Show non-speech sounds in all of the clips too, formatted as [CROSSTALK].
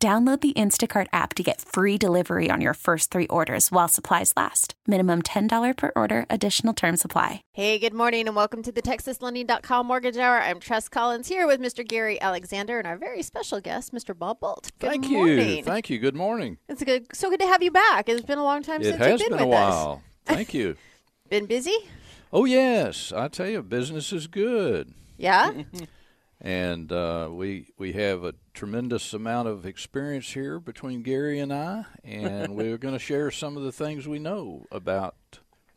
Download the Instacart app to get free delivery on your first three orders while supplies last. Minimum $10 per order, additional term supply. Hey, good morning and welcome to the TexasLending.com Mortgage Hour. I'm Tress Collins here with Mr. Gary Alexander and our very special guest, Mr. Bob Bolt. Good Thank morning. you. Thank you. Good morning. It's good, so good to have you back. It's been a long time It since has you've been, been a with while. Thank you. [LAUGHS] Been busy? Oh, yes. I tell you, business is good. Yeah? [LAUGHS] And uh, we we have a tremendous amount of experience here between Gary and I, and we're going to share some of the things we know about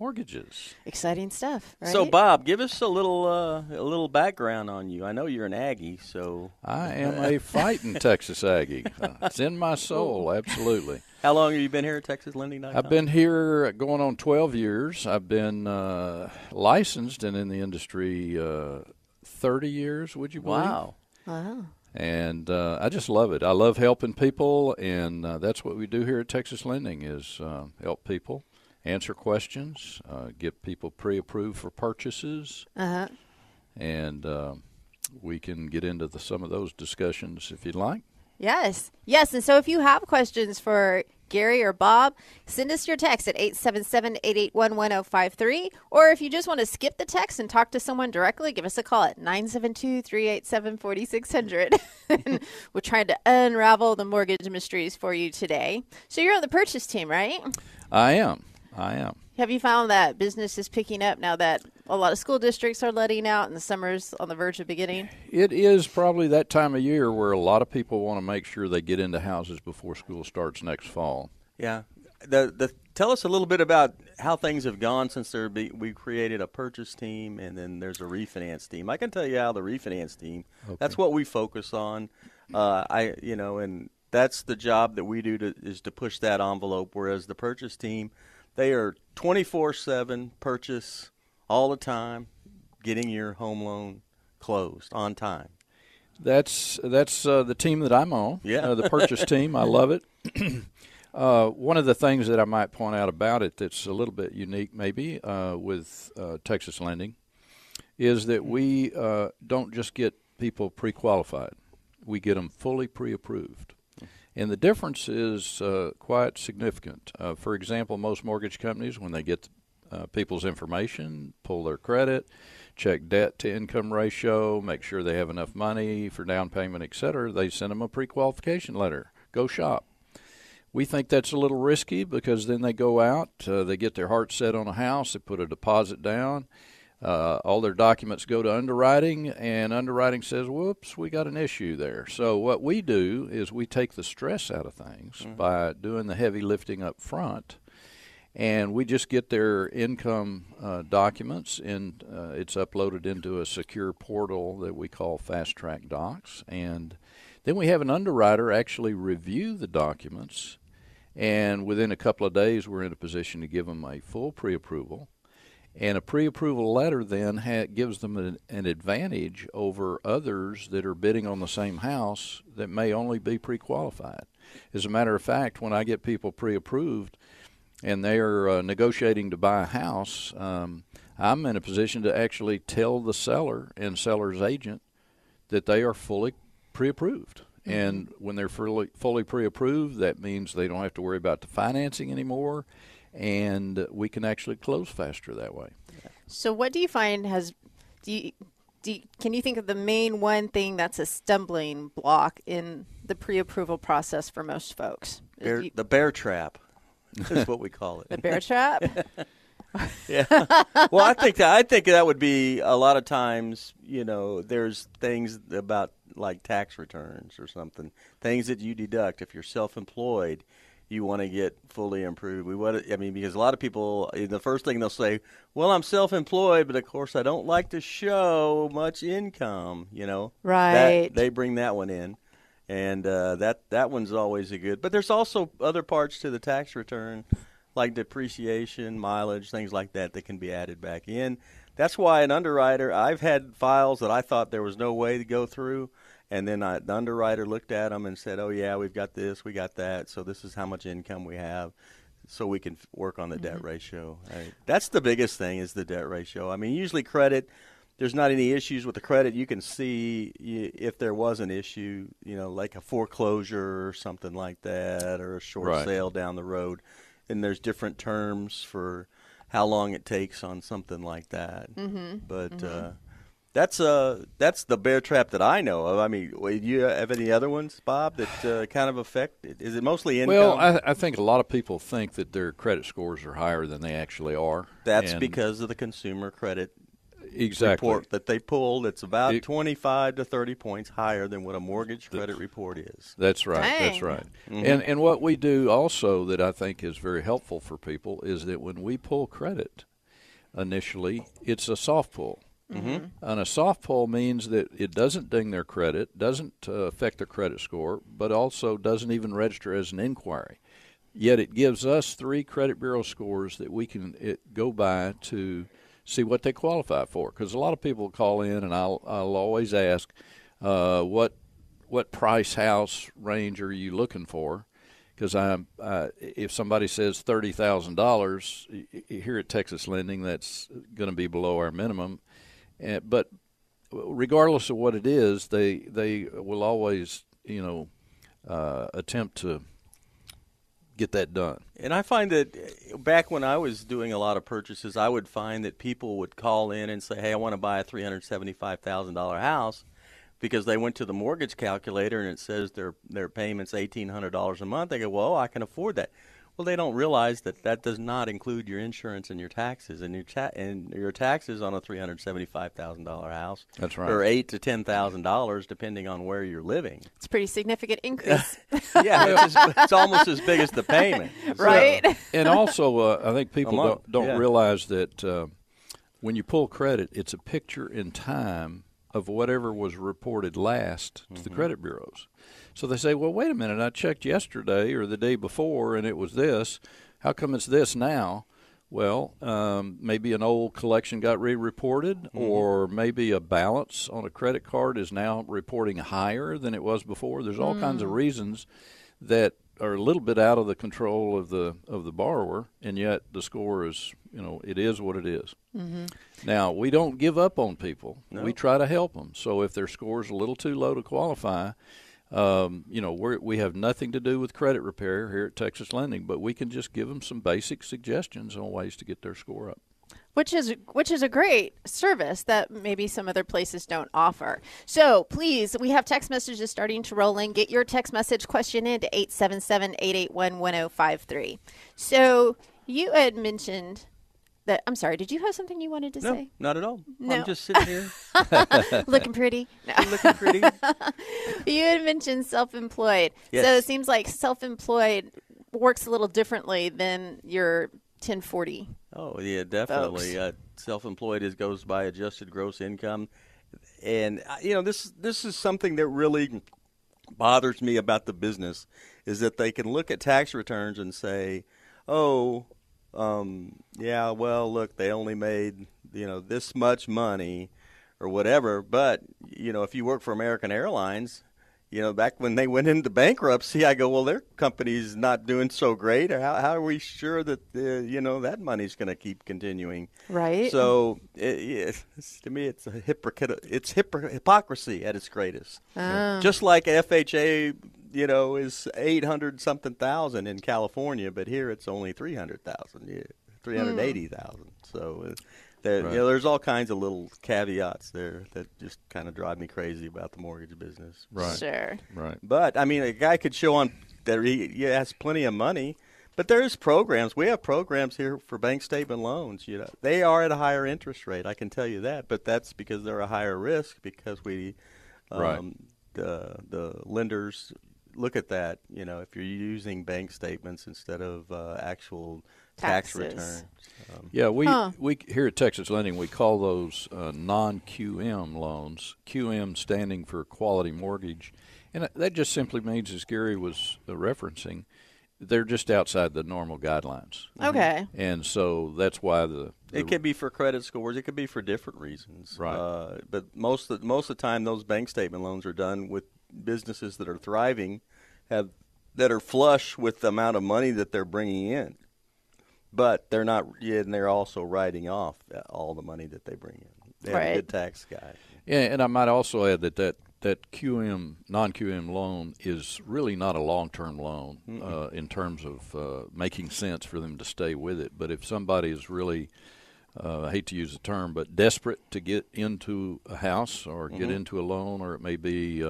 mortgages. Exciting stuff, right? So, Bob, give us a little uh, a little background on you. I know you're an Aggie, so I am a fighting Texas Aggie. Uh, [LAUGHS] it's in my soul, absolutely. how long have you been here at TexasLending.com? I've been here going on 12 years. I've been uh, licensed and in the industry uh, 30 years, would you believe? wow. Wow. and uh, I just love it. I love helping people, and uh, that's what we do here at Texas Lending is uh, help people, answer questions, uh, get people pre-approved for purchases, Uh-huh. and uh, we can get into the, some of those discussions if you'd like. Yes. Yes. And so if you have questions for Gary or Bob, send us your text at 877-881-1053. Or if you just want to skip the text and talk to someone directly, give us a call at 972-387-4600. [LAUGHS] We're trying to unravel the mortgage mysteries for you today. So you're on the purchase team, right? I am. I am. Have you found that business is picking up now that a lot of school districts are letting out and the summer's on the verge of beginning? It is probably that time of year where a lot of people want to make sure they get into houses before school starts next fall. Yeah. The the tell us a little bit about how things have gone since there be, we created a purchase team and then there's a refinance team. I can tell you how the refinance team. That's what we focus on. Uh, I you know and that's the job that we do to, is to push that envelope. Whereas the purchase team, they are twenty four seven purchase all the time, getting your home loan closed on time. That's that's uh, the team that I'm on. Yeah. uh, the purchase team. I love it. [LAUGHS] uh, one of the things that I might point out about it that's a little bit unique, maybe, uh, with uh, Texas Lending, is that we uh, don't just get people pre-qualified; we get them fully pre-approved. And the difference is uh, quite significant. Uh, for example, most mortgage companies, when they get uh, people's information, pull their credit, check debt to income ratio, make sure they have enough money for down payment, et cetera, they send them a pre qualification letter. Go shop. We think that's a little risky because then they go out, uh, they get their heart set on a house, they put a deposit down, uh, all their documents go to underwriting, and underwriting says, whoops, we got an issue there. So, what we do is we take the stress out of things by doing the heavy lifting up front and we just get their income uh, documents and uh, it's uploaded into a secure portal that we call fast track docs and then we have an underwriter actually review the documents and within a couple of days we're in a position to give them a full pre-approval and a pre-approval letter then ha- gives them an, an advantage over others that are bidding on the same house that may only be pre-qualified. As a matter of fact when i get people pre-approved and they are uh, negotiating to buy a house, um, I'm in a position to actually tell the seller and seller's agent that they are fully pre-approved. And when they're fully fully pre-approved, that means they don't have to worry about the financing anymore, and we can actually close faster that way. So, what do you find has do you, do you, can you think of the main one thing that's a stumbling block in the pre-approval process for most folks? Bear, you- the bear trap is what we call it. [LAUGHS] the bear trap. [LAUGHS] yeah. [LAUGHS] Well, I think that I think that would be a lot of times. You know, there's things about like tax returns or something, things that you deduct if you're self-employed. You want to get fully improved. We want to, I mean, because a lot of people, eh, the first thing they'll say, "Well, I'm self-employed, but of course I don't like to show much income." You know, That- Right. they bring that one in, and uh, that that one's always a good. But there's also other parts to the tax return, like depreciation, mileage, things like that that can be added back in. That's why an underwriter. I've had files that I thought there was no way to go through, and then I, the underwriter looked at them and said, "Oh yeah, we've got this, we got that. So this is how much income we have." So we can work on the mm-hmm. debt ratio. I, that's the biggest thing is the debt ratio. I mean, usually credit there's not any issues with the credit. You can see if there was an issue, you know, like a foreclosure or something like that, or a short right. sale down the road. And there's different terms for how long it takes on something like that. Mm-hmm. But mm-hmm. Uh, that's uh that's the bear trap that I know of. I mean, do you have any other ones, Bob, that uh, kind of affect? Is it mostly income? Well, I, I, think a lot of people think that their credit scores are higher than they actually are. That's because of the consumer credit exactly. report that they pulled. It's about it, 25 to 30 points higher than what a mortgage credit report is. That's right. Dang. That's right. Mm-hmm. And and what we do also that I think is very helpful for people is that when we pull credit initially, it's a soft pull. Mm-hmm. And a soft pull means that it doesn't ding their credit, doesn't uh, affect their credit score, but also doesn't even register as an inquiry. Yet it gives us three credit bureau scores that we can it, go by to see what they qualify for. Because a lot of people call in, and I'll I'll always ask, uh, what what price house range are you looking for? Because uh, if somebody says thirty thousand dollars here at Texas Lending, that's going to be below our minimum. And, but regardless of what it is, they they will always you know uh, attempt to get that done. And I find that uh, back when I was doing a lot of purchases, I would find that people would call in and say, "Hey, I want to buy a three hundred seventy-five thousand dollar house," because they went to the mortgage calculator and it says their their payments eighteen hundred dollars a month. They go, "Well, I can afford that." Well, they don't realize that that does not include your insurance and your taxes, and your ta- and your taxes on a three hundred seventy-five thousand dollar house. That's right. Or eight to ten thousand dollars, depending on where you're living. It's a pretty significant increase. [LAUGHS] yeah, it's, it's, almost as big as the payment, [LAUGHS] right? So, and also, uh, I think people don't, don't yeah. realize that uh, when you pull credit, it's a picture in time of whatever was reported last to mm-hmm. the credit bureaus. So they say, well, wait a minute, I checked yesterday or the day before and it was this. How come it's this now? Well, um, maybe an old collection got re reported, mm-hmm. or maybe a balance on a credit card is now reporting higher than it was before. There's all mm. kinds of mm. reasons that are a little bit out of the control of the of the borrower, and yet the score is you know it is what it is. Mm-hmm. Now we don't give up on people. No. We try to help them. So if their score is a little too low to qualify, um, you know, we we have nothing to do with credit repair here at Texas Lending, but we can just give them some basic suggestions on ways to get their score up. Which is which is a great service that maybe some other places don't offer. So please, we have text messages starting to roll in. Get your text message question in to 877-881-1053. So you had mentioned that I'm sorry. Did you have something you wanted to no, say? not at all. No. I'm just sitting here [LAUGHS] looking pretty. [LAUGHS] No. looking pretty. [LAUGHS] you had mentioned self-employed. Yes. So it seems like self-employed works a little differently than your 1040. Oh yeah, definitely. Uh, self-employed is goes by adjusted gross income, and uh, you know this this is something that really bothers me about the business is that they can look at tax returns and say, oh um, yeah, well, look, they only made you know this much money or whatever. But you know, if you work for American Airlines, you know, back when they went into bankruptcy, I go, well, their company's not doing so great. Or How, how are we sure that uh, you know that money's going to keep continuing? Right. So it, it, to me, it's a hypocrite. It's hypocrisy at its greatest. Oh. Just like FHA you know, is eight hundred something thousand in California, but here it's only three hundred thousand, yeah, three hundred eighty thousand. Mm. So. Uh, there, right. you know, there's all kinds of little caveats there that just kind of drive me crazy about the mortgage business. Right. Sure. Right. But I mean, a guy could show on that he, he has plenty of money, but there's programs. We have programs here for bank statement loans. You know, they are at a higher interest rate. I can tell you that, but that's because they're a higher risk because we, um, right. the the lenders look at that. You know, if you're using bank statements instead of uh, actual tax returns. Um, yeah, we huh. we here at Texas Lending we call those uh, non QM loans. QM standing for quality mortgage, And that just simply means, as Gary was uh, referencing, they're just outside the normal guidelines. Okay. And so that's why the, the It could be for credit scores. It could be for different reasons. Right. Uh, but most of, most of the time, those bank statement loans are done with businesses that are thriving, have that are flush with the amount of money that they're bringing in. But they're not, yeah, and they're also writing off all the money that they bring in. They have Right. a good tax guy. Yeah, and I might also add that that, that QM non QM loan is really not a long term loan uh, in terms of uh, making sense for them to stay with it. But if somebody is really uh, I hate to use the term, but desperate to get into a house or get into a loan, or it may be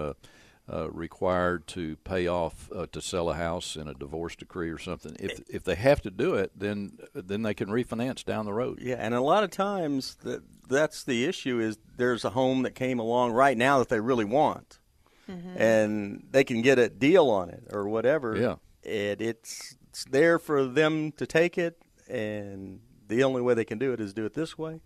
uh, required to pay off uh, to sell a house in a divorce decree or something. If if they have to do it, then then they can refinance down the road. Yeah, and a lot of times that that's the issue is there's a home that came along right now that they really want, and they can get a deal on it or whatever. Yeah. and it's it's there for them to take it, and the only way they can do it is do it this way.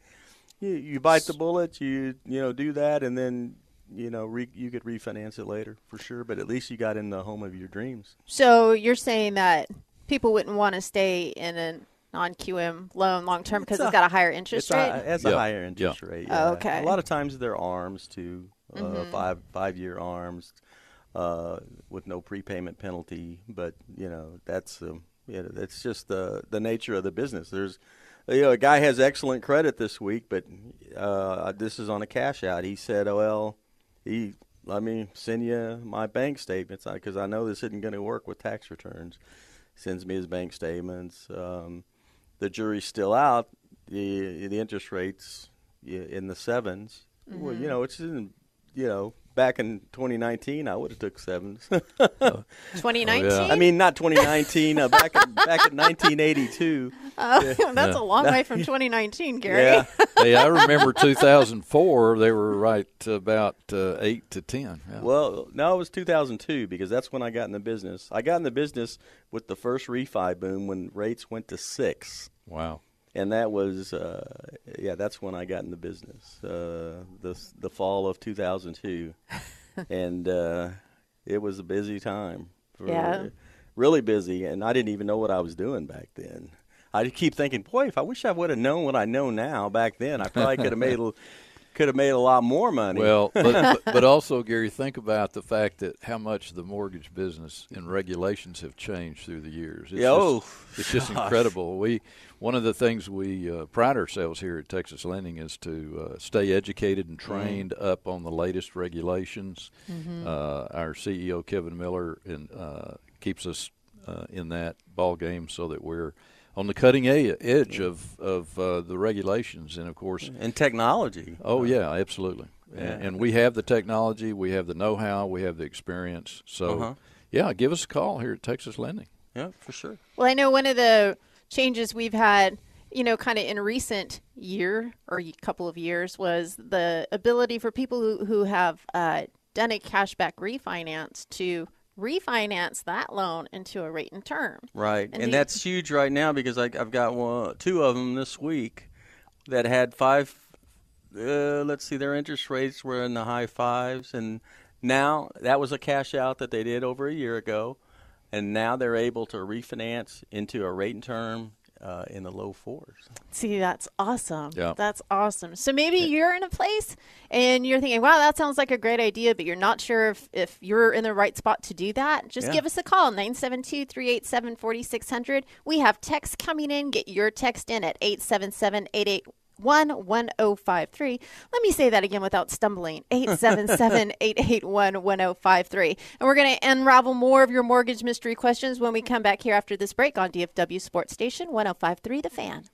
You you bite the bullet, you you know do that, and then you know re, you could refinance it later for sure. But at least you got in the home of your dreams. So you're saying that people wouldn't want to stay in a non-QM loan long term because It's it's a- got a higher interest It's rate? a, it's Yeah. a higher interest Yeah. rate. Oh, okay. A lot of times they're ARMs too, uh, five five year arms, uh, with no prepayment penalty. But you know that's um, you know that's just the the nature of the business. There's you know a guy has excellent credit this week, but uh, this is on a cash out. He said, "Oh well, he." Let me send you my bank statements because I know this isn't going to work with tax returns. Sends me his bank statements. Um, the jury's still out. The the interest rates in the 7s Well, you know, it's in, you know, back in 2019, I would have took sevens. 2019? [LAUGHS] Oh, yeah. I mean, not 2019. Uh, back in, back in 1982. [LAUGHS] Oh, [LAUGHS] that's a long way from 2019, Gary. Yeah. hey, I remember 2004. They were right about uh, eight to ten. Yeah. Well, no, it was 2002 because that's when I got in the business. I got in the business with the first refi boom when rates went to six. wow. And that was uh, yeah that's when I got in the business uh, the the fall of 2002 [LAUGHS] and uh, it was a busy time Yeah. really busy and I didn't even know what I was doing back then I keep thinking boy if I wish I would have known what I know now back then I probably could have made a, [LAUGHS] could have made a lot more money Well, [LAUGHS] but, but but also Gary, think about the fact that how much the mortgage business and regulations have changed through the years. It's Yeah, oh, just, it's just incredible. We one of the things we uh, pride ourselves here at Texas Lending is to uh, stay educated and trained up on the latest regulations. Uh, our CEO Kevin Miller and uh, keeps us uh, in that ball game so that we're on the cutting a- edge of of uh, the regulations, and of course. and technology Oh yeah, absolutely. Yeah. And, and we have the technology, we have the know-how, we have the experience. So, Uh-huh. yeah, give us a call here at Texas Lending. yeah for sure Well, I know one of the changes we've had, you know, kind of in recent year or a couple of years was the ability for people who, who have uh, done a cashback refinance to refinance that loan into a rate and term. Right, And and, the- that's huge right now because I, I've got one, two of them this week that had five. Uh, let's see, their interest rates were in the high fives, and now that was a cash out that they did over a year ago, and now they're able to refinance into a rate and term uh, in the low fours. See, that's awesome. Yeah. That's awesome. So maybe you're in a place and you're thinking, wow, that sounds like a great idea, but you're not sure if, if you're in the right spot to do that. Just Yeah. give us a call, 972 387 4600. We have texts coming in. Get your text in at 877 881 1053. Let me say that again without stumbling [LAUGHS] 877 881 1053. And we're going to unravel more of your mortgage mystery questions when we come back here after this break on DFW Sports Station 1053 The Fan.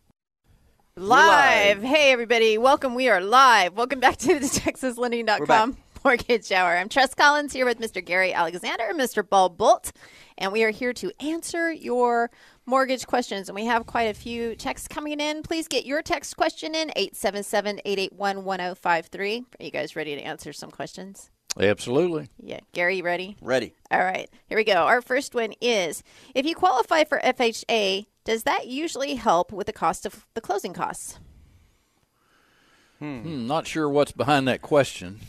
Live. Hey, everybody. Welcome. We are live. Welcome back to the [LAUGHS] TexasLending.com Mortgage Hour. I'm Tress Collins here with Mr. Gary Alexander and Mr. Bob Bolt, and we are here to answer your mortgage questions. And we have quite a few texts coming in. Please get your text question in 877 881 1053. Are you guys ready to answer some questions? Absolutely. Yeah. Gary, you ready? Ready? All right, here we go. Our first one is if you qualify for FHA, does that usually help with the cost of the closing costs? Hmm, not sure what's behind that question.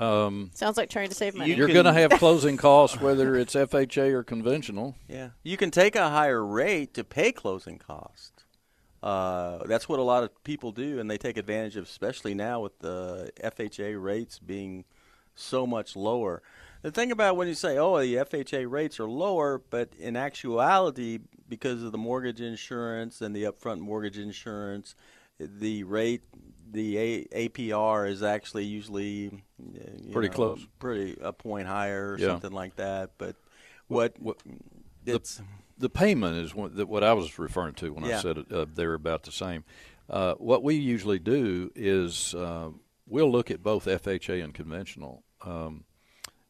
Um, Sounds like trying to save money. You you're going to have [LAUGHS] closing costs whether it's FHA or conventional. Yeah, you can take a higher rate to pay closing costs. Uh, that's what a lot of people do, and they take advantage of, especially now with the FHA rates being so much lower. The thing about when you say, "Oh, the FHA rates are lower," but in actuality, because of the mortgage insurance and the upfront mortgage insurance, the rate, the a- APR is actually usually Pretty know, close. pretty a point higher or Yeah. something like that. But what, what- it's the payment is what, what I was referring to when I said it, uh, they're about the same. Uh, what we usually do is uh, we'll look at both FHA and conventional. Um,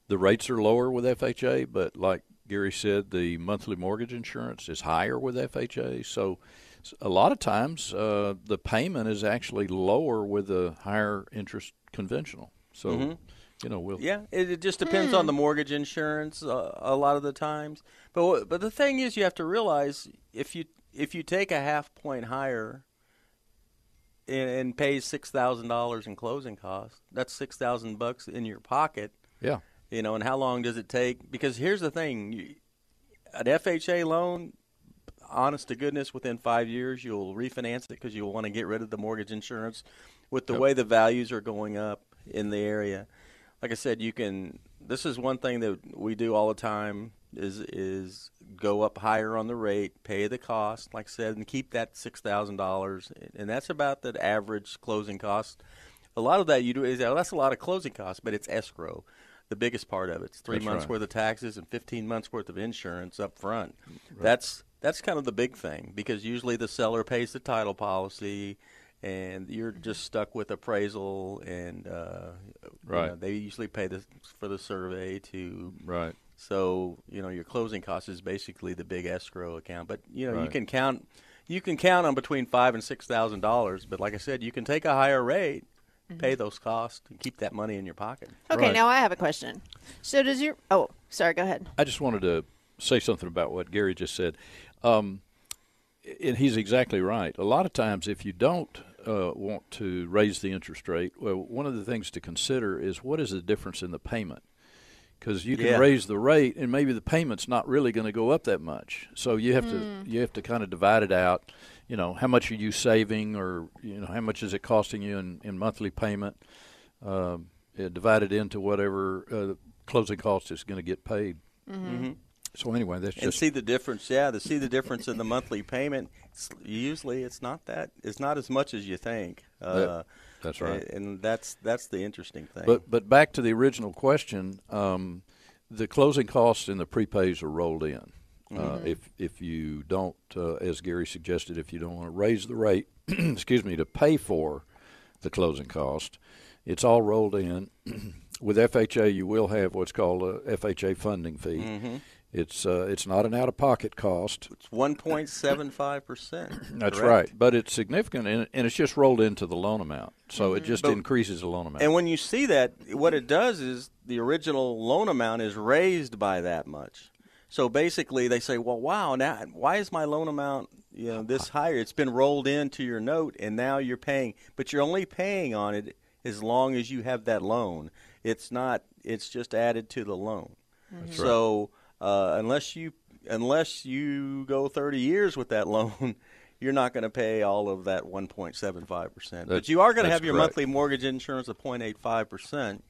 the rates are lower with FHA, but like Gary said, the monthly mortgage insurance is higher with FHA. So a lot of times uh, the payment is actually lower with a higher interest conventional. So you know we'll Yeah, it, it just depends on the mortgage insurance uh, a lot of the times. But but the thing is, you have to realize if you if you take a half point higher and, and pay six thousand dollars in closing costs, that's six thousand bucks in your pocket. yeah You know, and how long does it take? Because here's the thing: you, an FHA loan, honest to goodness, within five years you'll refinance it because you'll want to get rid of the mortgage insurance. With the Yep. way the values are going up in the area, like I said, you can. This is one thing that we do all the time: is is go up higher on the rate, pay the cost, like I said, and keep that six thousand dollars, and that's about the average closing cost. A lot of that you do is oh, that's a lot of closing costs, but it's escrow. The biggest part of it. it's three That's months right. worth of taxes and fifteen months worth of insurance up front. Mm, that's that's kind of the big thing because usually the seller pays the title policy, and you're just stuck with appraisal and uh, you know, they usually pay the, for the survey to right so you know your closing cost is basically the big escrow account. But you know you can count you can count on between five and six thousand dollars. But like I said, you can take a higher rate, pay those costs, and keep that money in your pocket. okay, Right. now I have a question. So does your oh, sorry, go ahead. I just wanted to say something about what Gary just said. Um, and he's exactly right. A lot of times, if you don't uh, want to raise the interest rate, well, one of the things to consider is what is the difference in the payment? Because you can Yeah. raise the rate, and maybe the payment's not really going to go up that much. So you have to you have to kind of divide it out. You know, how much are you saving, or you know, how much is it costing you in, in monthly payment? Um, uh, divide it into whatever uh, closing cost is going to get paid. So anyway, that's and just see the difference. Yeah, to see the difference in the monthly payment. It's, usually, it's not that. It's not as much as you think. Uh, that's right. And that's that's the interesting thing. But but back to the original question, um, the closing costs and the prepays are rolled in. Uh, if if you don't, uh, as Gary suggested, if you don't want to raise the rate, [CLEARS THROAT] excuse me, to pay for the closing cost, it's all rolled in. [CLEARS THROAT] With FHA, you will have what's called a FHA funding fee. It's uh, it's not an out of pocket cost. it's one point seven five percent. [COUGHS] That's right, but it's significant, and, and it's just rolled into the loan amount, so it just But- increases the loan amount. And when you see that, what it does is the original loan amount is raised by that much. So basically, they say, "Well, wow, now why is my loan amount you know this higher? It's been rolled into your note, and now you're paying, but you're only paying on it as long as you have that loan. It's not. It's just added to the loan. so uh, unless you unless you go 30 years with that [LAUGHS] loan." You're not going to pay all of that 1.75 percent, but you are going to have your correct. monthly mortgage insurance of 0.85 percent,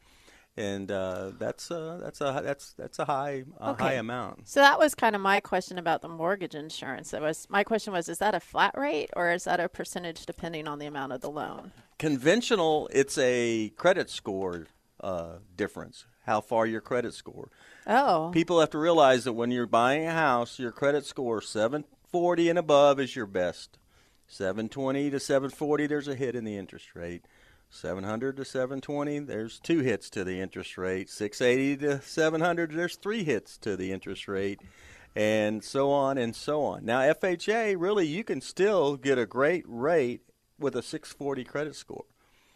and uh, that's uh, that's a that's that's a high a Okay. high amount. So that was kind of my question about the mortgage insurance. That was my question was is that a flat rate or is that a percentage depending on the amount of the loan? Conventional, it's a credit score uh, difference. How far your credit score. Oh. People have to realize that when you're buying a house, your credit score 740 and above is your best. 720 to 740, there's a hit in the interest rate. 700 to 720, there's two hits to the interest rate. 680 to 700, there's three hits to the interest rate. And so on and so on. Now, FHA, really, you can still get a great rate with a 640 credit score.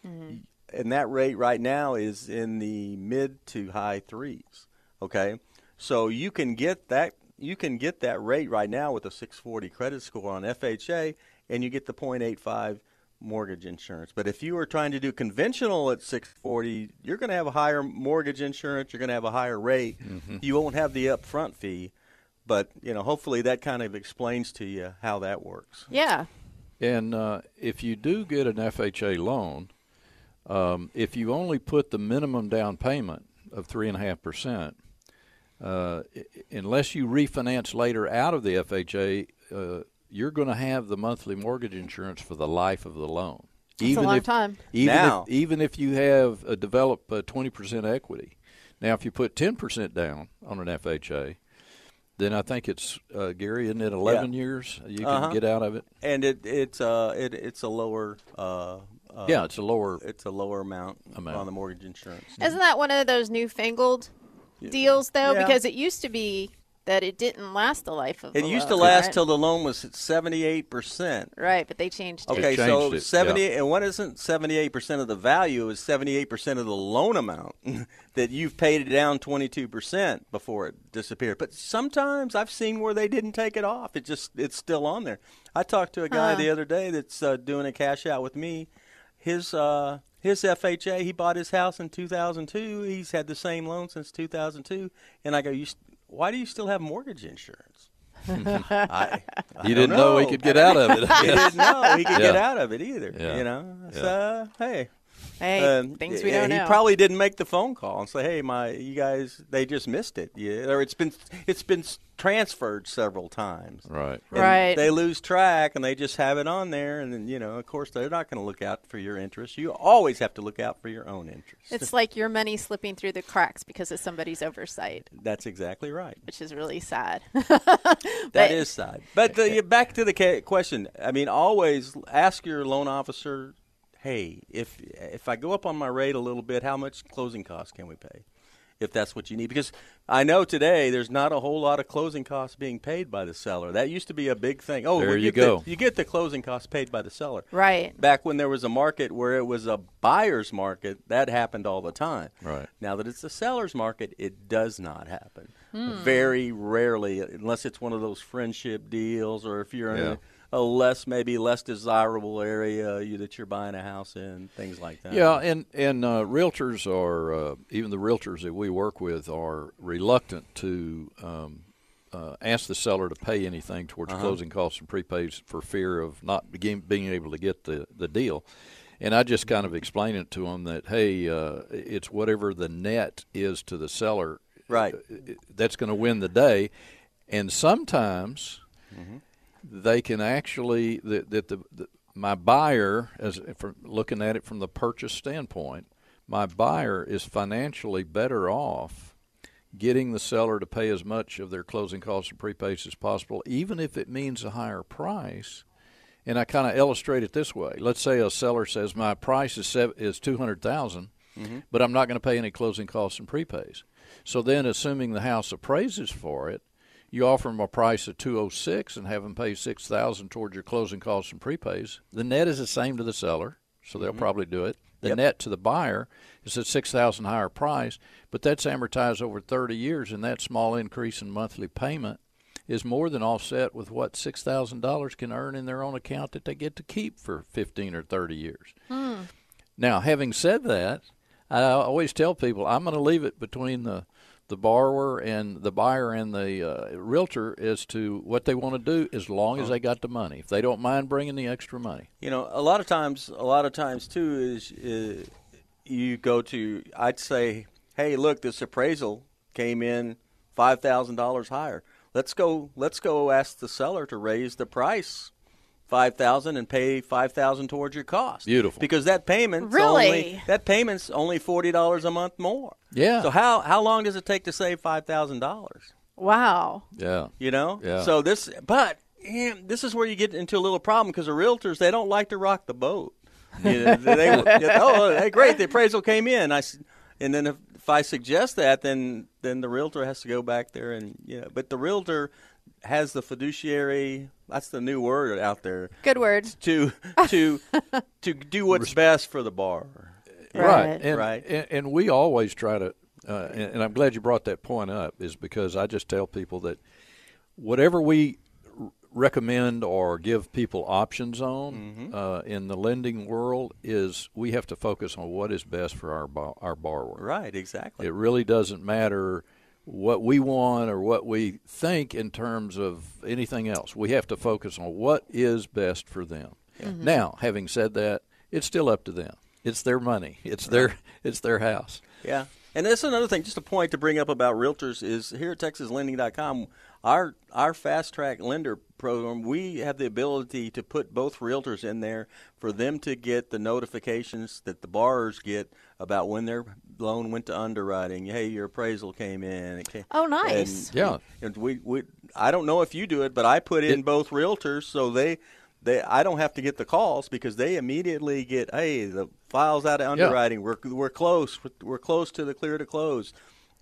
Mm-hmm. And that rate right now is in the mid to high threes. Okay, so you can get that you can get that rate right now with a 640 credit score on FHA, and you get the 0.85 mortgage insurance. But if you were trying to do conventional at 640, you're going to have a higher mortgage insurance. You're going to have a higher rate. Mm-hmm. You won't have the upfront fee. But you know, hopefully that kind of explains to you how that works. Yeah. And uh, if you do get an FHA loan, um, if you only put the minimum down payment of three and a half percent, uh, unless you refinance later out of the FHA, uh, you're going to have the monthly mortgage insurance for the life of the loan. That's a long if, time. Even Now- if, even if you have uh, developed uh, twenty percent equity, now if you put ten percent down on an FHA, then I think it's uh, Gary, isn't it eleven years you can Uh-huh. get out of it? And it it's uh it, it's a lower uh, uh yeah, it's a lower. it's a lower amount, Amount. on the mortgage insurance. Isn't that one of those newfangled deals, though? Yeah. Because it used to be that it didn't last the life of It the used to last right? till the loan was at seventy eight percent. Right, but they changed it. Okay, changed so it, seventy and what isn't seventy eight percent of the value is seventy eight percent of the loan amount [LAUGHS] that you've paid it down twenty two percent before it disappeared. But sometimes I've seen where they didn't take it off. It just it's still on there. I talked to a guy Huh. the other day that's uh, doing a cash out with me. His uh, his FHA, he bought his house in two thousand two. He's had the same loan since two thousand two. And I go, you, st- why do you still have mortgage insurance? [LAUGHS] I, I You didn't know he could get out of it. [LAUGHS] he didn't know he could get out of it either. Yeah. You know, Yeah. so hey, Hey, um, things we yeah, don't he know. probably didn't make the phone call and say, "Hey, my you guys, they just missed it." Yeah, or it's been it's been transferred several times. Right. And Right. They lose track and they just have it on there, and then you know, of course, they're not going to look out for your interests. You always have to look out for your own interests. It's like your money slipping through the cracks because of somebody's oversight, That's exactly right. which is really sad. [LAUGHS] That But- is sad. But the, back to the question. I mean, always ask your loan officer, "Hey, if if I go up on my rate a little bit, how much closing costs can we pay?" If that's what you need, because I know today there's not a whole lot of closing costs being paid by the seller. That used to be a big thing. Oh, There we you get the- go. you get the closing costs paid by the seller. Right. Back when there was a market where it was a buyer's market, that happened all the time. Right. Now that it's a seller's market, it does not happen. Hmm. Very rarely, unless it's one of those friendship deals, or if you're in Yeah. a, a less, maybe less desirable area you, that you're buying a house in, things like that. Yeah, and and uh, realtors are uh, even the realtors that we work with are reluctant to um, uh, ask the seller to pay anything towards closing costs and prepays for fear of not begin, being able to get the the deal. And I just kind of explain it to them that hey, uh, it's whatever the net is to the seller, Right. uh, That's going to win the day. And sometimes they can actually that, that the, the my buyer as from looking at it from the purchase standpoint my buyer is financially better off getting the seller to pay as much of their closing costs and prepays as possible even if it means a higher price. And I kind of illustrate it this way. Let's say a seller says my price is sev- is 200,000 mm-hmm. but I'm not going to pay any closing costs and prepays. So then assuming the house appraises for it you offer them a price of 206 and have them pay 6000 towards your closing costs and prepays the net is the same to the seller so they'll mm-hmm. probably do it. The Yep. net to the buyer is a 6000 higher price but that's amortized over 30 years and that small increase in monthly payment is more than offset with what $6000 can earn in their own account that they get to keep for 15 or 30 years. Hmm. Now, having said that, I always tell people I'm going to leave it between the the borrower and the buyer and the uh, realtor as to what they want to do as long as they got the money. If they don't mind bringing the extra money. You know, a lot of times, a lot of times too is uh, you go to. I'd say, hey, look, this appraisal came in five thousand dollars higher. Let's go. Let's go ask the seller to raise the price five thousand and pay five thousand towards your cost. Beautiful. Because that payment Really? only that payment's only forty dollars a month more. Yeah. So how how long does it take to save five thousand dollars? Wow. Yeah. You know. Yeah. So this, but yeah, this is where you get into a little problem because the realtors they don't like to rock the boat. You know, they, they- [LAUGHS] oh, hey, great, the appraisal came in. I, s- and then if, if I suggest that, then then the realtor has to go back there and you know. But the realtor has the fiduciary. That's the new word out there Good word. to to [LAUGHS] to do what's best for the borrower. Right. And, Right. And, and we always try to, uh, and, and I'm glad you brought that point up, is because I just tell people that whatever we r- recommend or give people options on Mm-hmm. uh, in the lending world is we have to focus on what is best for our bo- our borrower. Right, exactly. It really doesn't matter what we want or what we think in terms of anything else. We have to focus on what is best for them. Mm-hmm. Now, having said that, it's still up to them. It's their money. It's their it's their house. Yeah. And that's another thing, just a point to bring up about realtors is here at TexasLending.com, our our fast track lender program, we have the ability to put both realtors in there for them to get the notifications that the borrowers get about when their loan went to underwriting. Hey, your appraisal came in. It came, Oh, nice. And, Yeah. And we, we I don't know if you do it, but I put in It- both realtors so they they I don't have to get the calls because they immediately get hey the files out of underwriting we're we're close we're close to the clear to close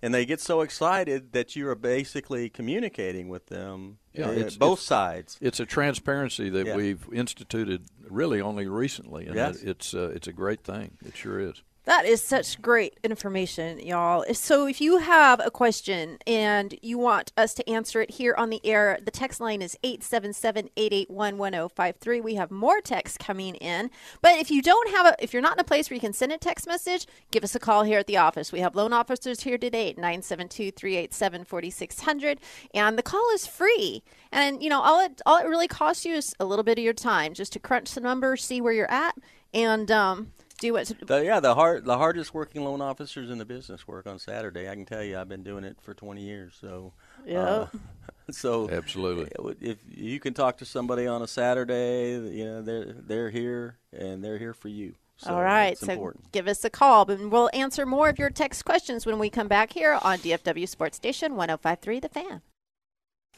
and they get so excited that you are basically communicating with them Yeah, uh, it's- both it's- sides It's a transparency that Yeah. we've instituted really only recently, and Yes. it's uh, it's a great thing. It sure is. That is such great information, y'all. So, if you have a question and you want us to answer it here on the air, the text line is 877 881 1053. We have more texts coming in. But if you don't have a, if you're not in a place where you can send a text message, give us a call here at the office. We have loan officers here today at 972 387 4600. And the call is free. And, you know, all it, all it really costs you is a little bit of your time just to crunch the numbers, see where you're at, and, um, do what the, yeah the hard the hardest working loan officers in the business work on Saturday I can tell you I've been doing it for 20 years so uh, [LAUGHS] so Absolutely. if you can talk to somebody on a Saturday, you know they're they're here and they're here for you. So All right, so important. give us a call, and we'll answer more of your text questions when we come back here on DFW Sports Station 1053 The Fan.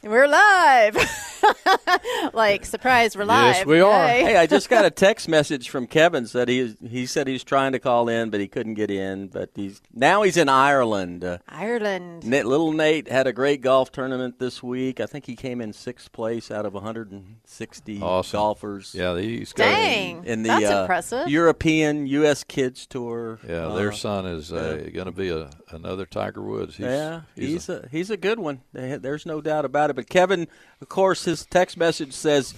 And we're live. [LAUGHS] like, surprise, we're live. Yes, we are. Yay. hey, I just got a [LAUGHS] text message from Kevin said he he said he's trying to call in, but he couldn't get in. But he's now he's in Ireland. Uh, Ireland. Nate, little Nate had a great golf tournament this week. I think he came in sixth place out of 160 Awesome. golfers. Yeah, he's got Dang. in the That's uh, impressive. European U.S. Kids Tour. Yeah, Uh, their son is uh, going to be a another Tiger Woods. He's, yeah, he's, he's, a, a, he's a good one. There's no doubt about it. But Kevin, of course, his text message says,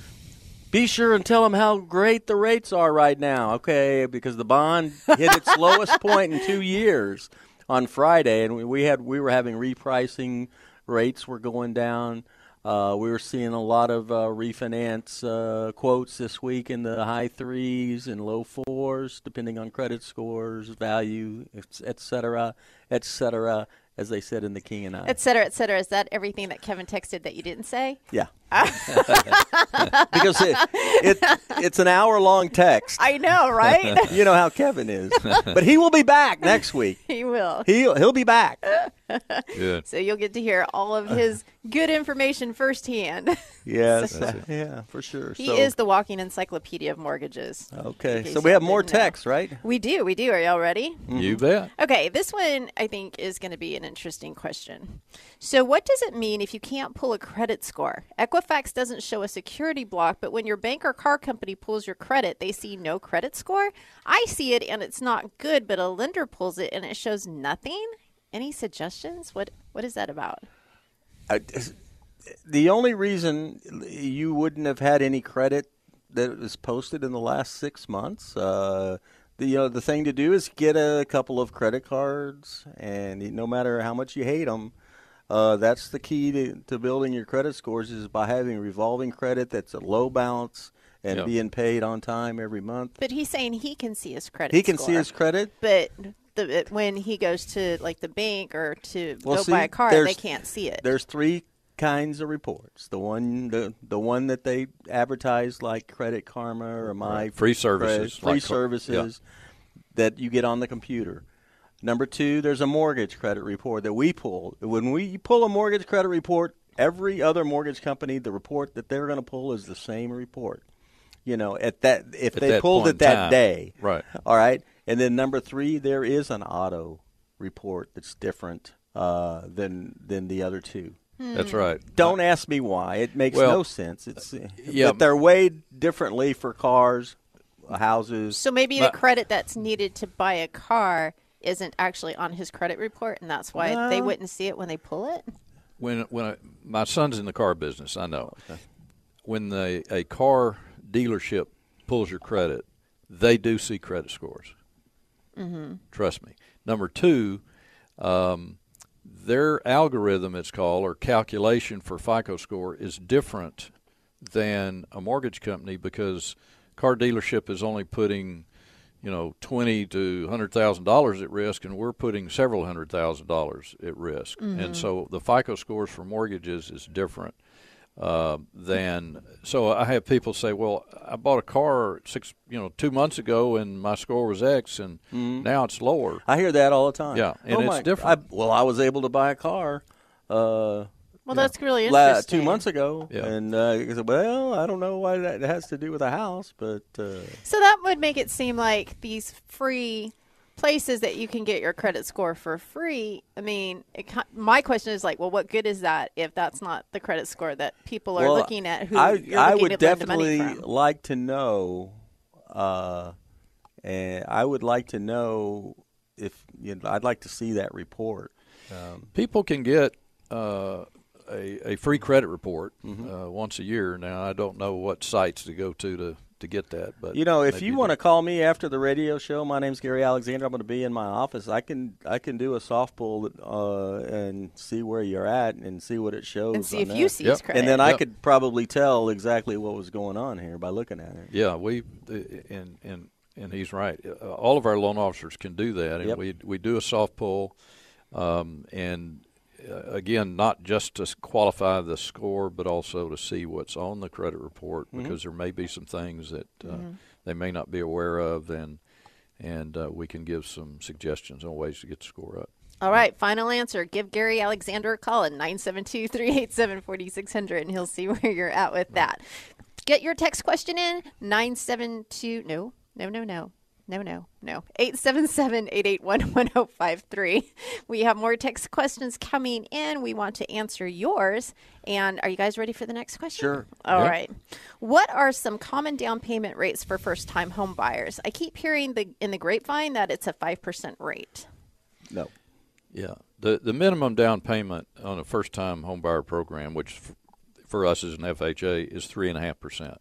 "Be sure and tell him how great the rates are right now." Okay, because the bond hit its [LAUGHS] lowest point in two years on Friday, and we, we had we were having repricing rates were going down. Uh, we were seeing a lot of uh, refinance uh, quotes this week in the high threes and low fours, depending on credit scores, value, et- et cetera, et cetera, as they said in the King and I. Et cetera, et cetera. Is that everything that Kevin texted that you didn't say? Yeah. [LAUGHS] because it, it it's an hour long text. I know, right? [LAUGHS] You know how Kevin is. but he will be back next week. [LAUGHS] he will. He'll he'll be back. good. So you'll get to hear all of his good information firsthand. Yes. That's it. Yeah, for sure. he so, is the walking encyclopedia of mortgages. Okay. So we have more didn't know. texts, right? We do, we do. Are y'all ready? Mm-hmm. You bet. Okay, this one I think is going to be an interesting question. So, what does it mean if you can't pull a credit score? Equifax doesn't show a security block, but when your bank or car company pulls your credit, they see no credit score. I see it and it's not good, but a lender pulls it and it shows nothing. Any suggestions? What What is that about? I, the only reason you wouldn't have had any credit that was posted in the last six months, uh, the you know the thing to do is get a couple of credit cards, and no matter how much you hate them, uh, that's the key to, to building your credit scores is by having revolving credit that's a low balance and Yep. being paid on time every month. But he's saying he can see his credit. He can see his credit. but the, when he goes to like the bank or to Well, go see, buy a car, they can't see it. There's three kinds of reports. The one the the one that they advertise like Credit Karma or My Right. Free services, free like car- services that you get on the computer. Number two, there's a mortgage credit report that we pull. When we pull a mortgage credit report, every other mortgage company, the report that they're going to pull is the same report. You know, at that if At they that pulled it that time. day, Right. All right, and then number three, there is an auto report that's different uh, than than the other two. That's right. Don't ask me why. It makes Well, no sense. It's yeah. but they're weighed differently for cars, houses. So maybe the credit that's needed to buy a car isn't actually on his credit report, and that's why they wouldn't see it when they pull it. When when I, my son's in the car business, I know. when the, a car dealership pulls your credit, they do see credit scores. Mm-hmm. Trust me. Number two, um, their algorithm, it's called, or calculation for FICO score, is different than a mortgage company because car dealership is only putting you know twenty to hundred thousand dollars at risk, and we're putting several hundred thousand dollars at risk. Mm-hmm. And so the FICO scores for mortgages is different uh, than. So I have people say, "Well, I bought a car six, you know, two months ago, and my score was X, and mm-hmm. now it's lower." I hear that all the time. Yeah, and oh it's my, different. I, well, I was able to buy a car. Uh, well, that's really interesting. two months ago, yeah. and uh, said, "Well, I don't know why that has to do with a house, but." Uh, so that would make it seem like these free places that you can get your credit score for free. I mean, it, my question is like, well, what good is that if that's not the credit score that people are well, looking at? Who I, you're I would to definitely lend money from? like to know, uh, and I would like to know if you know, I'd like to see that report. Um, people can get. Uh, a, a free credit report mm-hmm. uh, once a year. Now I don't know what sites to go to to, to get that, but you know, if you want to call me after the radio show, my name's Gary Alexander. I'm going to be in my office. I can I can do a soft pull uh, and see where you're at and see what it shows and see if that. you see yep. credit. And then yep. I could probably tell exactly what was going on here by looking at it. Yeah, we and and and he's right. Uh, all of our loan officers can do that, and yep. we we do a soft pull. Um, and again, not just to qualify the score, but also to see what's on the credit report mm-hmm. because there may be some things that uh, mm-hmm. they may not be aware of, and and uh, we can give some suggestions on ways to get the score up. All right, final answer. Give Gary Alexander a call at 972 387 4600 and he'll see [LAUGHS] where you're at with that. Get your text question in 972 no, no, no, no. No, no, no. 877-881-1053. We have more text questions coming in. We want to answer yours. And are you guys ready for the next question? Sure. All yeah. right. What are some common down payment rates for first-time home buyers? I keep hearing the in the grapevine that it's a 5% rate. No. Yeah. The the minimum down payment on a first-time home buyer program, which for us as an FHA, is 3.5%.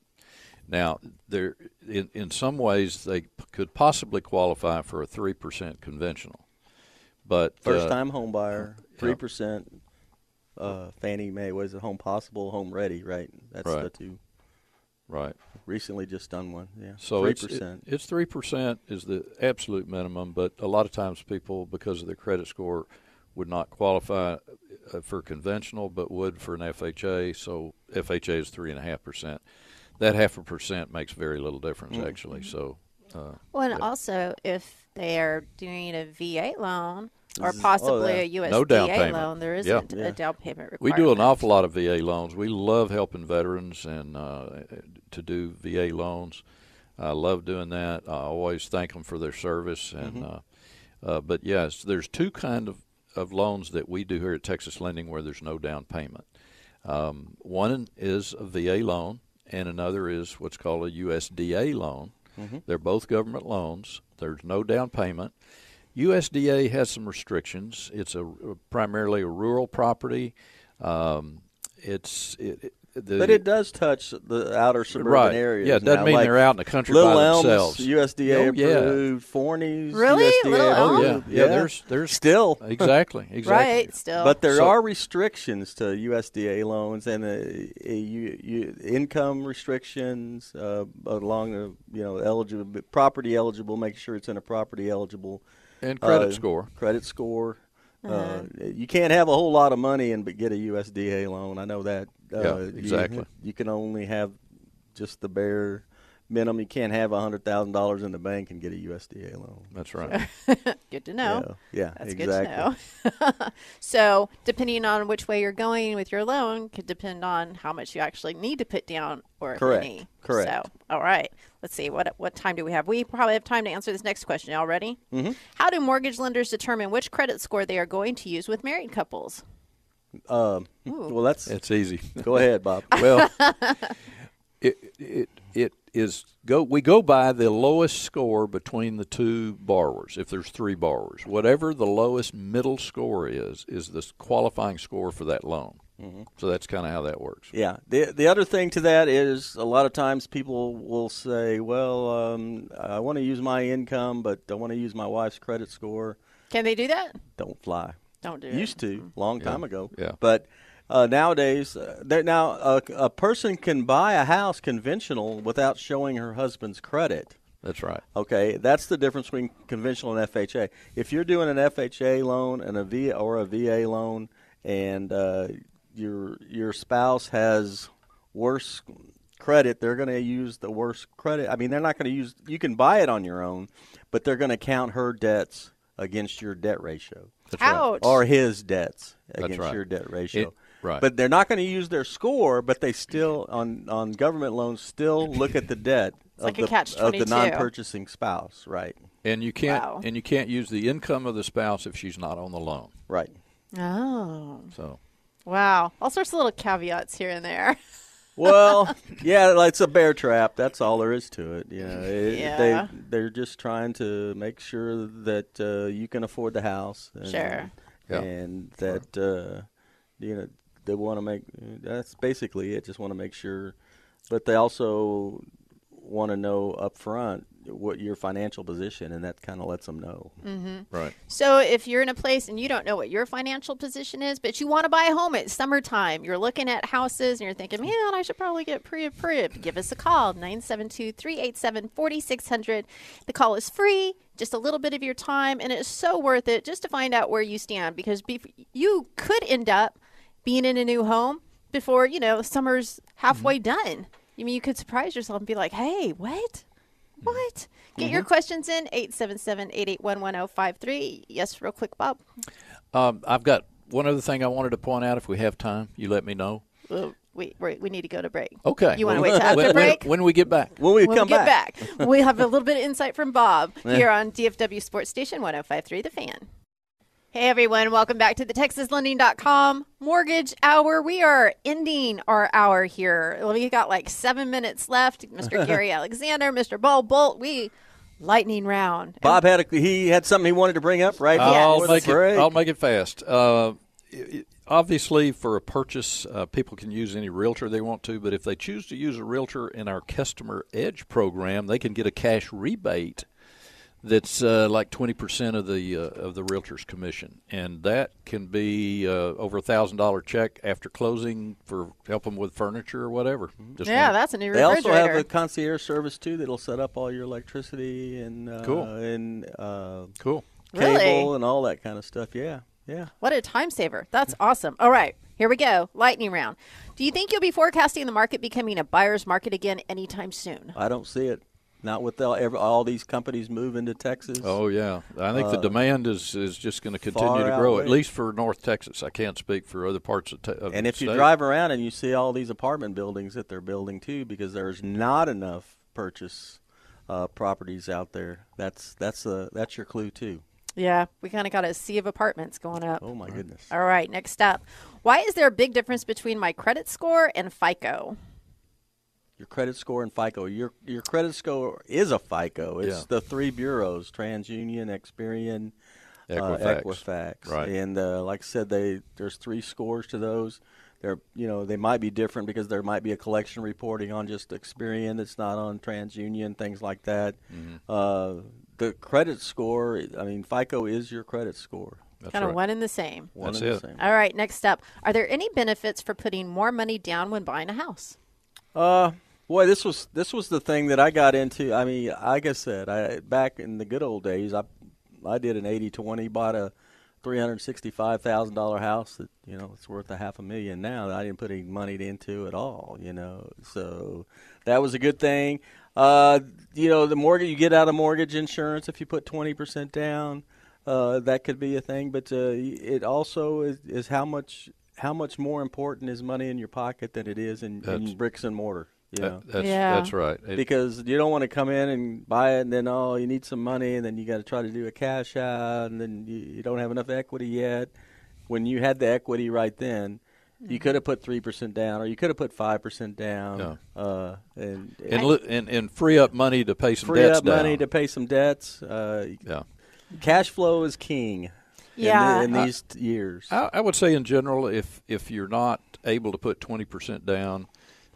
Now, there in, in some ways they p- could possibly qualify for a three percent conventional, but first uh, time home buyer, three percent. Uh, Fannie Mae was it Home Possible, Home Ready, right? That's right. the two. Right. Recently, just done one. Yeah. So 3%. it's it, it's three percent is the absolute minimum, but a lot of times people, because of their credit score, would not qualify uh, for conventional, but would for an FHA. So FHA is three and a half percent that half a percent makes very little difference mm-hmm. actually. So, uh, well, and yeah. also if they are doing a VA loan or possibly oh, yeah. a USDA no down payment. loan, there isn't yeah. a down payment requirement. We do an awful lot of VA loans. We love helping veterans and uh, to do VA loans. I love doing that. I always thank them for their service. And mm-hmm. uh, uh, but yes, there's two kind of, of loans that we do here at Texas Lending where there's no down payment. Um, one is a VA loan, and another is what's called a USDA loan. Mm-hmm. They're both government loans. There's no down payment. USDA has some restrictions. It's a primarily a rural property. Um, it's it, the, but it does touch the outer suburban right. areas. Yeah, it doesn't now. mean like they're out in the country Little by Elms, themselves. USDA oh, approved. Yeah. Forney's, really? USDA Little Oh Elms? yeah. yeah, yeah. There's there's still exactly [LAUGHS] exactly right still. But there So- are restrictions to USDA loans and uh, you, you, income restrictions uh, along the you know eligible property eligible. Make sure it's in a property eligible and credit uh, score. Credit score. uh Uh-huh. you can't have a whole lot of money and but get a USDA loan. I know that. Uh, Yeah, you- exactly. You, can only have just the bare minimum. You can't have a hundred thousand dollars in the bank and get a USDA loan. That's right. [LAUGHS] good to know. Yeah, yeah That's exactly. good to know. [LAUGHS] so, depending on which way you're going with your loan, could depend on how much you actually need to put down, or if Correct. any. Correct. So, all right. Let's see what what time do we have? We probably have time to answer this next question. Y'all? Mm-hmm. How do mortgage lenders determine which credit score they are going to use with married couples? Um, well, that's It's easy. [LAUGHS] go ahead, Bob. well, it it it is go. We go by the lowest score between the two borrowers. If there's three borrowers, whatever the lowest middle score is, is the qualifying score for that loan. So that's kind of how that works. Yeah. The the other thing to that is a lot of times people will say, "Well, um, I want to use my income, but I want to use my wife's credit score." Can they do that? Don't fly. Don't do it. Used to, long time ago. Yeah. But uh, nowadays, uh, now a, a person can buy a house conventional without showing her husband's credit. That's right. Okay, that's the difference between conventional and FHA. If you're doing an FHA loan and a V or a VA loan, and uh, your your spouse has worse credit, they're going to use the worst credit. I mean, they're not going to use. You can buy it on your own, but they're going to count her debts against your debt ratio, That's right. Or his debts That's against right. your debt ratio. It- right. But they're not going to use their score, but they still on on government loans still look at the debt [LAUGHS] of, like a the, of the non-purchasing spouse. Right. And you can't Wow. and you can't use the income of the spouse if she's not on the loan. Right. Oh, So wow. All sorts of little caveats here and there. [LAUGHS] Well, yeah, it's a bear trap. That's all there is to it. You know, it, Yeah. they they're just trying to make sure that uh, you can afford the house. And, Sure. Yeah. And that uh, you know they want to make. That's basically it. Just want to make sure, but they also want to know up front what your financial position, and that kind of lets them know. Mm-hmm. right. So if you're in a place and you don't know what your financial position is, but you want to buy a home at summertime, you're looking at houses and you're thinking, man, I should probably get pre-approved. Give us a call, 972-387-4600. The call is free, just a little bit of your time, and it's so worth it just to find out where you stand because bef- you could end up being in a new home before, you know, summer's mm-hmm. halfway done. I mean, you could surprise yourself and be like, hey, what? What? Get your questions in 877-881-1053. Yes, real quick, Bob. Um, I've got one other thing I wanted to point out. If we have time, you let me know. Well, we we we need to go to break. Okay. You want to wait till [LAUGHS] after when, break? When, when we get back. When we when come we get back, back, we have a little bit of insight from Bob [LAUGHS] here on DFW Sports Station 1053 The Fan. Hey everyone, welcome back to the TexasLending.com Mortgage Hour. We are ending our hour here. We got like seven minutes left. [LAUGHS] Mr. Gary Alexander, Mr. Bob Bolt, we lightning round. Bob had a, he had something he wanted to bring up right I'll before make it. break. I'll make it fast. Uh, i- i- obviously, for a purchase, uh, people can use any realtor they want to. But if they choose to use a realtor in our Customer Edge program, they can get a cash rebate that's uh, like twenty percent of the uh, of the realtor's commission, and that can be uh, over a thousand dollar check after closing for help them with furniture or whatever. Just Yeah, one- that's a new They also have a concierge service too that'll set up all your electricity and uh, Cool. and uh, cool. cable Really? and all that kind of stuff. Yeah, yeah. What a time saver. That's awesome. All right, here we go. Lightning round. Do you think you'll be forecasting the market becoming a buyer's market again anytime soon? I don't see it. Not with all, every, all these companies moving to Texas. Oh yeah, I think the demand is is just going to continue Uh, to grow. At least for North Texas, I can't speak for other parts of. Te- of and the if you state. drive around and you see all these apartment buildings that they're building too, because there's not enough purchase uh, properties out there. That's that's a that's your clue too. Yeah, we kind of got a sea of apartments going up. Oh my goodness. All right, next up. Why is there a big difference between my credit score and FICO? Your credit score and FICO. Your your credit score is a FICO. It's Yeah. the three bureaus: TransUnion, Experian, Equifax. Uh, Equifax. Right. And uh, like I said, they there's three scores to those. They're you know they might be different because there might be a collection reporting on just Experian that's not on TransUnion, things like that. Mm-hmm. Uh, the credit score. I mean, FICO is your credit score. That's kind of right. one and the same. One That's and the it. same. All right, next up. Are there any benefits for putting more money down when buying a house? Uh, boy, this was this was the thing that I got into. I mean, like I said, I back in the good old days, I I did an 80-20, bought a three hundred sixty-five thousand dollar house that you know it's worth a half a million now. That I didn't put any money into at all. You know, so that was a good thing. Uh, you know, the mortgage you get out of mortgage insurance if you put twenty percent down. Uh, that could be a thing, but uh, it also is, is how much how much more important is money in your pocket than it is in, in bricks and mortar. You know? That- that's Yeah. that's right. It- because you don't want to come in and buy it and then oh you need some money and then you got to try to do a cash out and then you, you don't have enough equity yet when you had the equity right then you could have put 3% down or you could have put 5% down Yeah. uh, and, and, li- and and free up money to pay some debts. free debts up money to pay some debts uh, yeah. cash flow is king in Yeah. the- in, these t- years I, I would say in general, if if you're not able to put 20% down,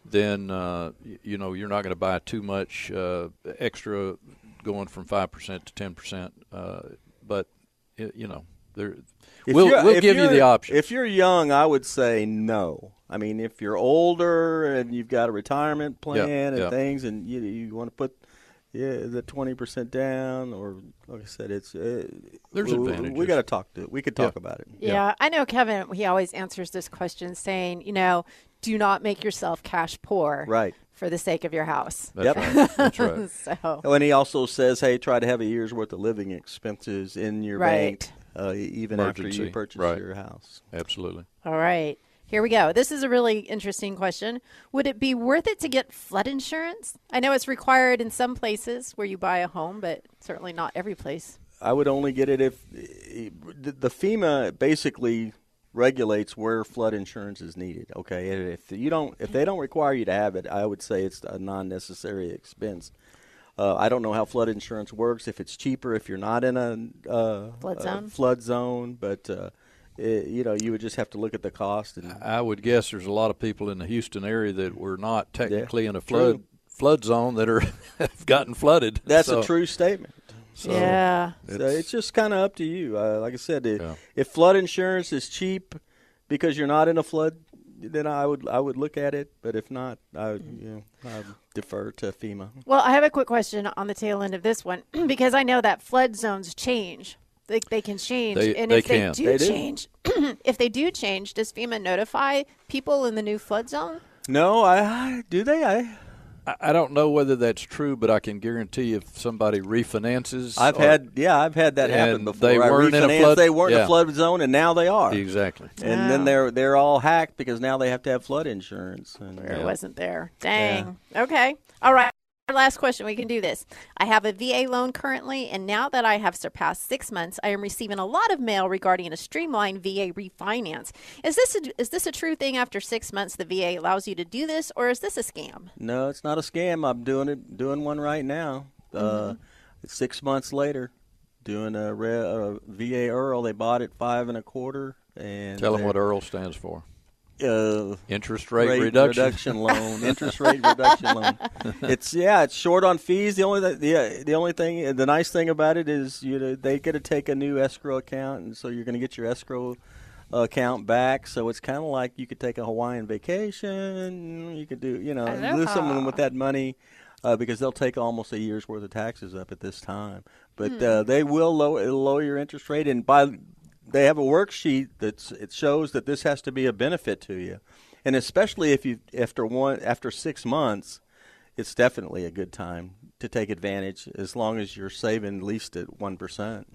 then uh, you know you're not going to buy too much uh, extra going from 5% to 10%. Uh, but you know, there we'll, we'll give you the option. If you're young, I would say no. I mean, if you're older and you've got a retirement plan yep, and yep. things, and you you want to put yeah the twenty percent down, or like I said, it's uh, there's we, advantages. We got to talk to. it. We could talk about it. Yeah. yeah, I know Kevin. He always answers this question saying, you know, do not make yourself cash poor. Right for the sake of your house. That's yep. right. That's [LAUGHS] right. so. And he also says, hey, try to have a year's worth of living expenses in your right. bank, uh, even Emergency. after you purchase right. your house. Absolutely. All right. Here we go. This is a really interesting question. Would it be worth it to get flood insurance? I know it's required in some places where you buy a home, but certainly not every place. I would only get it if the FEMA basically regulates where flood insurance is needed. Okay, if you don't, if they don't require you to have it, I would say it's a non-necessary expense. Uh, I don't know how flood insurance works. If it's cheaper if you're not in a uh, flood zone, flood zone, but uh, it, you know you would just have to look at the cost. And I would guess there's a lot of people in the Houston area that were not technically yeah, in a flood true. flood zone that are [LAUGHS] have gotten flooded. That's so, a true statement. So yeah. It's, so it's just kind of up to you. Uh, like I said, if, yeah. if flood insurance is cheap because you're not in a flood, then I would I would look at it. But if not, I would, you know, I would defer to FEMA. Well, I have a quick question on the tail end of this one [CLEARS THROAT] because I know that flood zones change. They, they can change, They- and they if can. they do They do. change, [CLEARS THROAT] if they do change, does FEMA notify people in the new flood zone? No, I, I do they? I I, I don't know whether that's true, but I can guarantee if somebody refinances, I've or- had yeah I've had that happen before. they I weren't in a flood- They weren't in a flood zone, and now they are. exactly. And Wow. then they're they're all hacked because now they have to have flood insurance. And, Or it yeah. wasn't there. Dang. Okay. All right. Our last question. We can do this. I have a VA loan currently, and now that I have surpassed six months, I am receiving a lot of mail regarding a streamlined VA refinance. Is this a, is this a true thing? After six months, the VA allows you to do this, or is this a scam? No, it's not a scam. I'm doing it, doing one right now. Mm-hmm. Uh, six months later, doing a, re, a VA IRRRL. They bought it five and a quarter. And Tell them what IRRRL stands for. Uh, [LAUGHS] Interest rate, reduction. loan, interest rate reduction loan. It's yeah, it's short on fees. The only th- the the only thing, the nice thing about it is you know they get to take a new escrow account, and so you're going to get your escrow account back. So it's kind of like you could take a Hawaiian vacation. You could do you know do something Aloha. with that money. Uh, because they'll take almost a year's worth of taxes up at this time, but uh, they will lower it'll lower your interest rate, and by they have a worksheet that it shows that this has to be a benefit to you, and especially if you after one after six months, it's definitely a good time to take advantage as long as you're saving at least at one percent.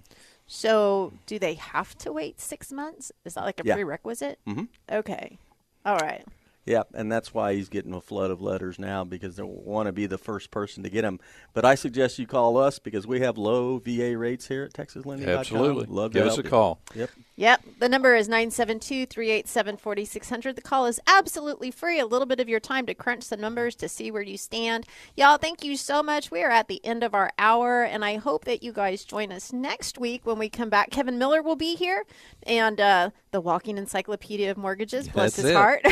So, do they have to wait six months? Is that like a Yeah. prerequisite? Mhm. Okay. All right. Yeah, and that's why he's getting a flood of letters now because they want to be the first person to get them. But I suggest you call us because we have low VA rates here at TexasLending.com. Absolutely. Love to Give us a you. call. Yep. Yep. The number is 972 387 4600. The call is absolutely free. A little bit of your time to crunch the numbers to see where you stand. Y'all, thank you so much. We are at the end of our hour, and I hope that you guys join us next week when we come back. Kevin Miller will be here, and uh, the walking encyclopedia of mortgages, bless That's his it. heart,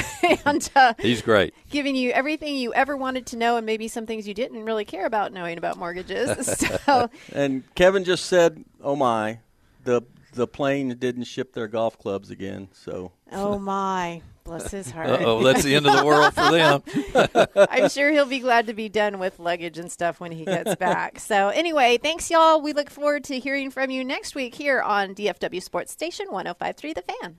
[LAUGHS] and [LAUGHS] uh, He's great. giving you everything you ever wanted to know and maybe some things you didn't really care about knowing about mortgages. [LAUGHS] so, [LAUGHS] And Kevin just said, "Oh my, the the plane didn't ship their golf clubs again." So oh my, bless his heart. Oh, that's the end of the world for them. I'm sure he'll be glad to be done with luggage and stuff when he gets back. So, anyway, thanks, y'all. We look forward to hearing from you next week here on DFW Sports Station 1053 The Fan.